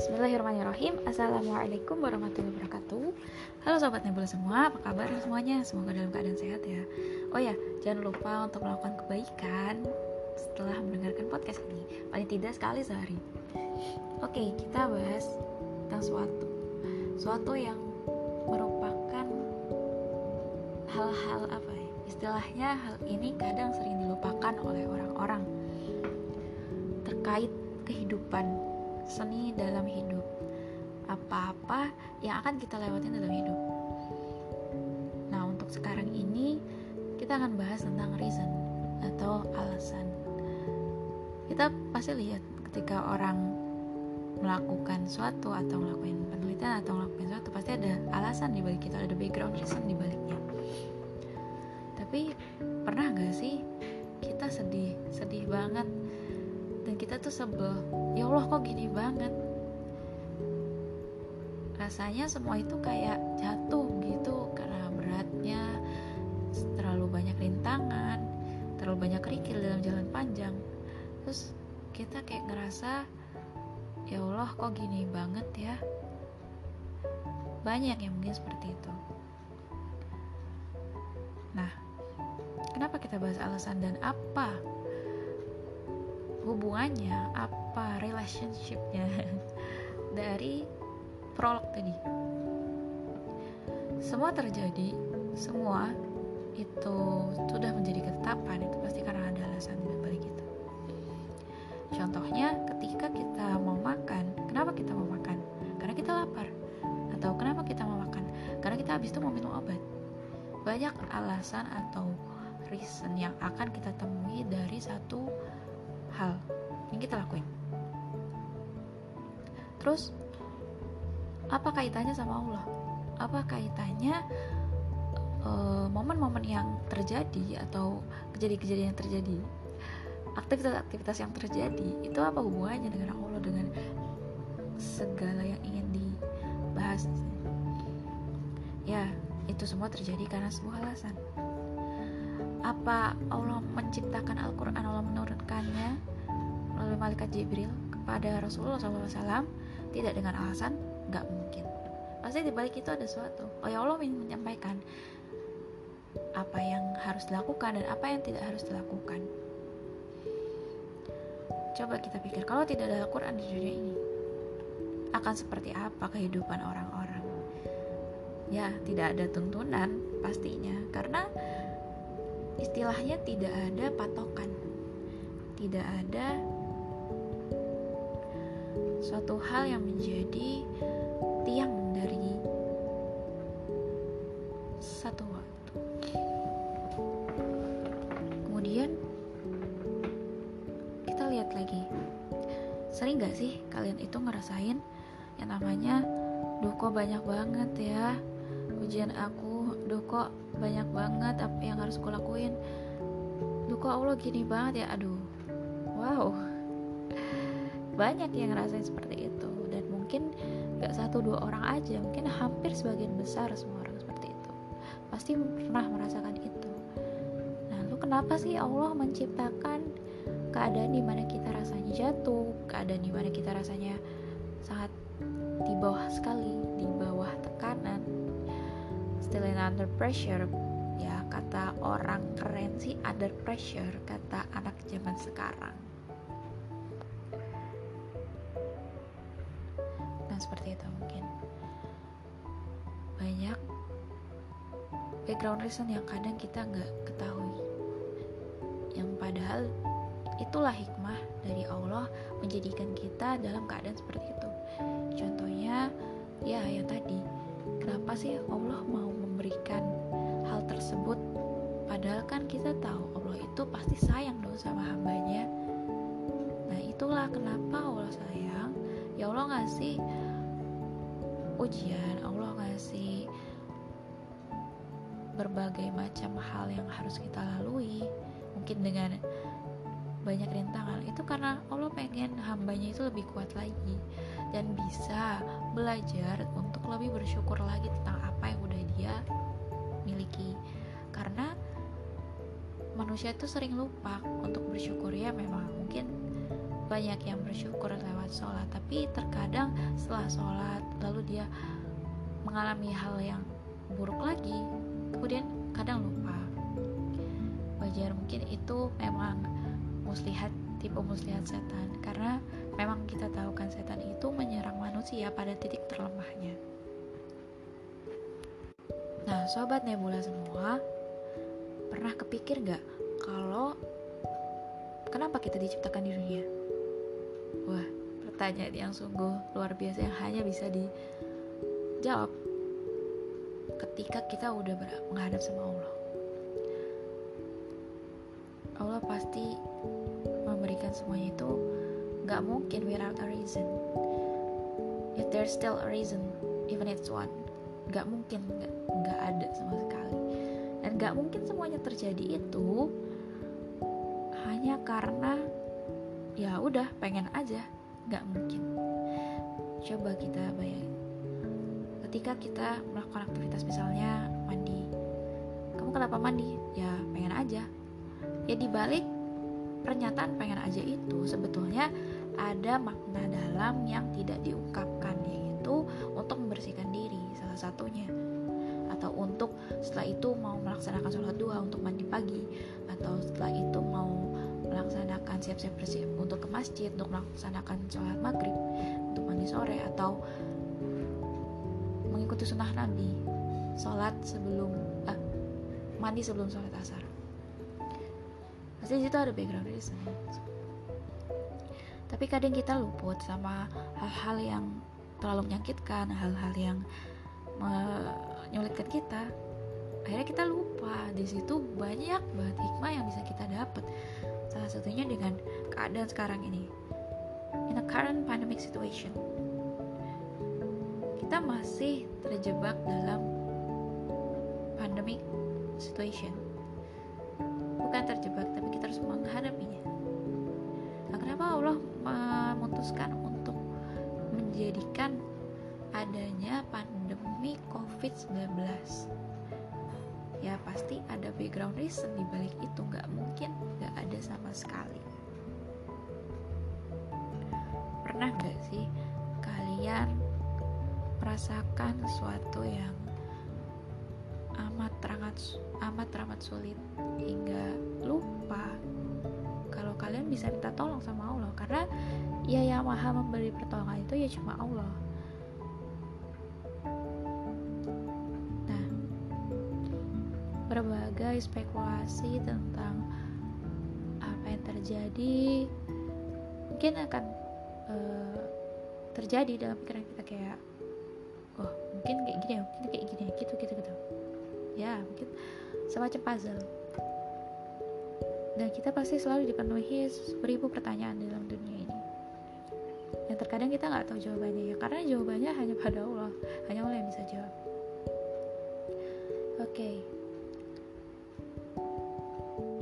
Bismillahirrahmanirrahim. Assalamualaikum warahmatullahi wabarakatuh. Halo Sobat Nebula semua, apa kabar semuanya? Semoga dalam keadaan sehat ya. Oh ya, jangan lupa untuk melakukan kebaikan Setelah mendengarkan podcast ini. Paling tidak sekali sehari. Oke, kita bahas tentang suatu Suatu yang merupakan hal-hal apa ya? Istilahnya hal ini kadang sering dilupakan oleh orang-orang Terkait kehidupan seni dalam hidup. Apa-apa yang akan kita lewatin dalam hidup. Nah untuk sekarang ini kita akan bahas tentang reason atau alasan. Kita pasti lihat ketika orang melakukan suatu atau melakukan penelitian atau melakukan suatu pasti ada alasan di balik itu ada background reason di baliknya. Tapi pernah gak sih kita sedih? Sedih banget tuh sebel. Ya Allah kok gini banget? Rasanya semua itu kayak jatuh gitu karena beratnya terlalu banyak rintangan terlalu banyak kerikil dalam jalan panjang. Terus kita kayak ngerasa ya Allah kok gini banget ya? Banyak yang mungkin seperti itu. Nah kenapa kita bahas alasan dan apa hubungannya apa relationshipnya? Dari prolog tadi. Semua terjadi semua itu sudah menjadi ketetapan itu pasti karena ada alasan di balik itu. Contohnya ketika kita mau makan kenapa kita mau makan? Karena kita lapar. Atau kenapa kita mau makan? Karena kita habis itu mau minum obat. Banyak alasan atau reason yang akan kita temui dari satu hal yang kita lakuin. Terus apa kaitannya sama Allah? Apa kaitannya eh, momen-momen uh, yang terjadi atau kejadian-kejadian yang terjadi? Aktivitas-aktivitas yang terjadi itu apa hubungannya dengan Allah dengan segala yang ingin dibahas? Ya itu semua terjadi karena sebuah alasan apa Allah menciptakan Al-Quran Allah menurunkannya? Melalui malaikat Jibril kepada Rasulullah SAW tidak dengan alasan nggak mungkin. Pasti di balik itu ada sesuatu. Oh ya Allah ingin menyampaikan apa yang harus dilakukan dan apa yang tidak harus dilakukan. Coba kita pikir kalau tidak ada Al-Quran di dunia ini akan seperti apa kehidupan orang-orang? Ya tidak ada tuntunan pastinya karena istilahnya tidak ada patokan. Tidak ada suatu hal yang menjadi tiang dari satu waktu. Kemudian kita lihat lagi. Sering gak sih kalian itu ngerasain yang namanya duh kok banyak banget ya ujian aku. Duh kok banyak banget apa yang harus aku lakuin. Duh kok Allah gini banget ya? Aduh. Wow. Banyak yang ngerasain seperti itu. Dan mungkin gak satu dua orang aja mungkin hampir sebagian besar semua orang seperti itu. Pasti pernah merasakan itu. Nah lu kenapa sih Allah menciptakan keadaan di mana kita rasanya jatuh keadaan di mana kita rasanya sangat under pressure. Ya kata orang keren sih under pressure kata anak zaman sekarang. Nah seperti itu mungkin. Banyak background reason yang kadang kita nggak ketahui. Yang padahal itulah hikmah dari Allah menjadikan kita dalam keadaan seperti itu. Contohnya ya yang tadi. Kenapa sih Allah mau memberikan hal tersebut. Padahal kan kita tahu Allah itu pasti sayang dong sama hambanya. Nah itulah kenapa Allah sayang. Ya Allah ngasih ujian Allah ngasih berbagai macam hal yang harus kita lalui. Mungkin dengan banyak rintangan. Itu karena Allah pengen hambanya itu lebih kuat lagi dan bisa belajar untuk lebih bersyukur lagi tentang apa yang udah dia miliki. Karena manusia itu sering lupa untuk bersyukur. Ya memang mungkin banyak yang bersyukur lewat sholat tapi terkadang setelah sholat lalu dia mengalami hal yang buruk lagi kemudian kadang lupa. Wajar mungkin itu memang muslihat tipe muslihat setan. Karena memang kita tahu kan setan itu menyerang manusia pada titik terlemahnya. Nah sobat nebula semua pernah kepikir gak kalau kenapa kita diciptakan di dunia? Wah pertanyaan yang sungguh luar biasa yang hanya bisa dijawab ketika kita udah menghadap sama Allah. Allah pasti gak mungkin without a reason. If there's still a reason even it's one gak mungkin gak, gak ada sama sekali. Dan gak mungkin semuanya terjadi itu hanya karena ya udah pengen aja gak mungkin. Coba kita bayangin. Ketika kita melakukan aktivitas misalnya mandi. Kamu kenapa mandi? Ya pengen aja. Ya dibalik pernyataan pengen aja itu sebetulnya ada makna dalam yang tidak diungkapkan yaitu untuk membersihkan diri salah satunya. Atau untuk setelah itu mau melaksanakan sholat duha untuk mandi pagi atau setelah itu mau melaksanakan siap-siap bersih untuk ke masjid untuk melaksanakan sholat maghrib untuk mandi sore atau mengikuti sunnah nabi sholat sebelum eh, mandi sebelum sholat asar. Pasti situ ada background reason tapi kadang kita luput sama hal-hal yang terlalu menyakitkan hal-hal yang menyulitkan kita. Akhirnya kita lupa. Di situ banyak banget hikmah yang bisa kita dapat salah satunya dengan keadaan sekarang ini. In a current pandemic situation. Kita masih terjebak dalam pandemic situation. Bukan terjebak tapi kita harus menghadapinya. Nah kenapa Allah memutuskan untuk menjadikan adanya pandemi COVID-19 ya pasti ada background reason di balik itu. Nggak mungkin nggak ada sama sekali. Pernah nggak sih kalian merasakan sesuatu yang amat teramat amat teramat sulit hingga bisa minta tolong sama Allah. Karena ya yang maha memberi pertolongan itu ya cuma Allah. Nah berbagai spekulasi tentang apa yang terjadi mungkin akan uh, terjadi dalam pikiran kita kayak oh mungkin kayak gini ya mungkin kayak gini ya gitu gitu gitu. Ya mungkin semacam puzzle dan kita pasti selalu dipenuhi seribu pertanyaan dalam dunia ini. Yang terkadang kita nggak tahu jawabannya ya karena jawabannya hanya pada Allah hanya Allah yang bisa jawab. Oke. Okay.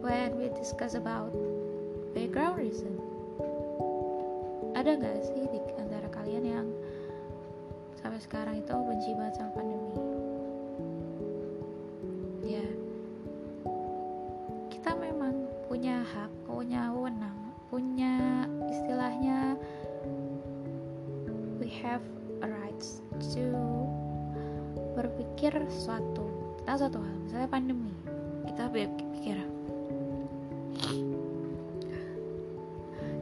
when we discuss about background reason ada nggak sih di antara kalian yang sampai sekarang itu benci banget sama pandemi berpikir sesuatu tentang suatu hal. Misalnya pandemi kita berpikir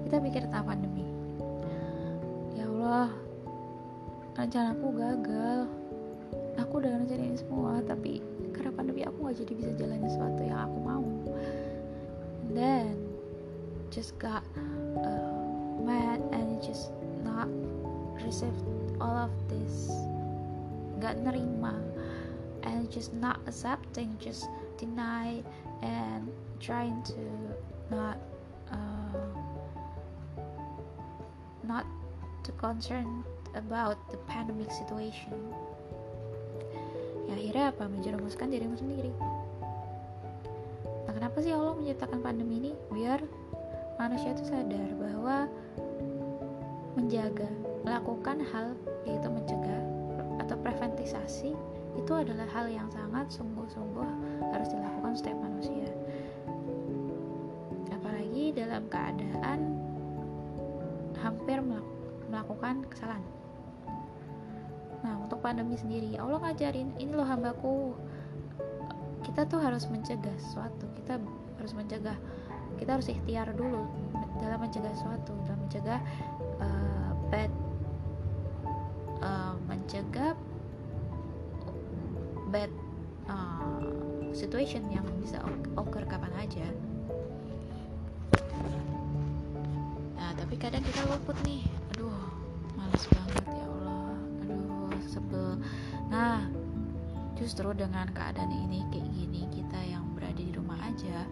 kita pikir tentang pandemi. Ya Allah rencanaku gagal. Aku udah rencanain semua tapi karena pandemi aku gak jadi bisa jalan sesuatu yang aku mau. And then just got uh, mad and just not receive all of this gak nerima. And just not accepting just deny and trying to not uh, not to concern about the pandemic situation. Ya akhirnya apa? Menjerumuskan dirimu sendiri. Nah kenapa sih Allah menciptakan pandemi ini? Biar manusia itu sadar bahwa menjaga melakukan hal yaitu mencegah preventisasi itu adalah hal yang sangat sungguh-sungguh harus dilakukan setiap manusia. Apalagi dalam keadaan hampir melakukan kesalahan. Nah untuk pandemi sendiri Allah ngajarin ini loh hambaku kita tuh harus mencegah sesuatu kita harus mencegah kita harus ikhtiar dulu dalam mencegah sesuatu dalam mencegah situation yang bisa occur kapan aja. Nah tapi kadang kita luput nih. Aduh males banget ya Allah. Aduh sebel. Nah justru dengan keadaan ini kayak gini kita yang berada di rumah aja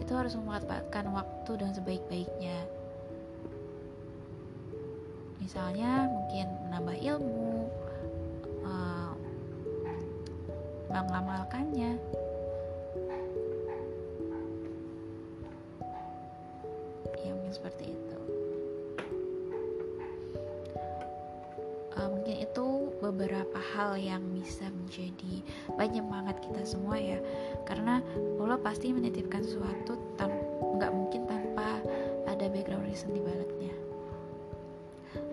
itu harus memanfaatkan waktu dengan sebaik-baiknya. Misalnya mungkin menambah ilmu uh, mengamalkannya. Ya mungkin seperti itu. Uh, mungkin itu beberapa hal yang bisa menjadi penyemangat kita semua ya. Karena Allah pasti menitipkan sesuatu nggak mungkin tanpa ada background reason di baliknya.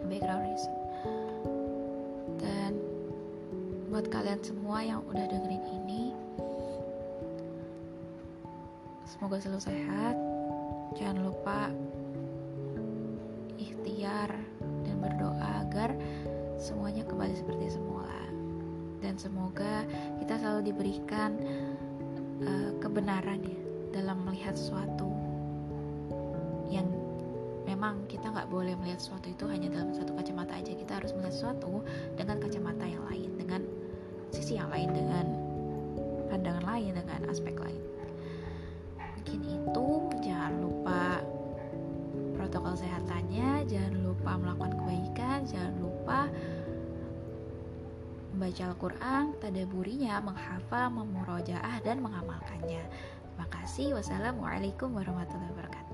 Background reason buat kalian semua yang udah dengerin ini semoga selalu sehat. Jangan lupa ikhtiar dan berdoa agar semuanya kembali seperti semula. Dan semoga kita selalu diberikan uh, kebenaran ya dalam melihat sesuatu yang memang kita nggak boleh melihat sesuatu itu hanya dalam satu kacamata aja. Kita harus melihat sesuatu dengan kacamata yang lain dengan sisi yang lain dengan pandangan lain dengan aspek lain mungkin itu jangan lupa protokol sehatannya jangan lupa melakukan kebaikan jangan lupa membaca Al-Quran, tadaburinya, menghafal, memurojaah, dan mengamalkannya. Terima kasih. Wassalamualaikum warahmatullahi wabarakatuh.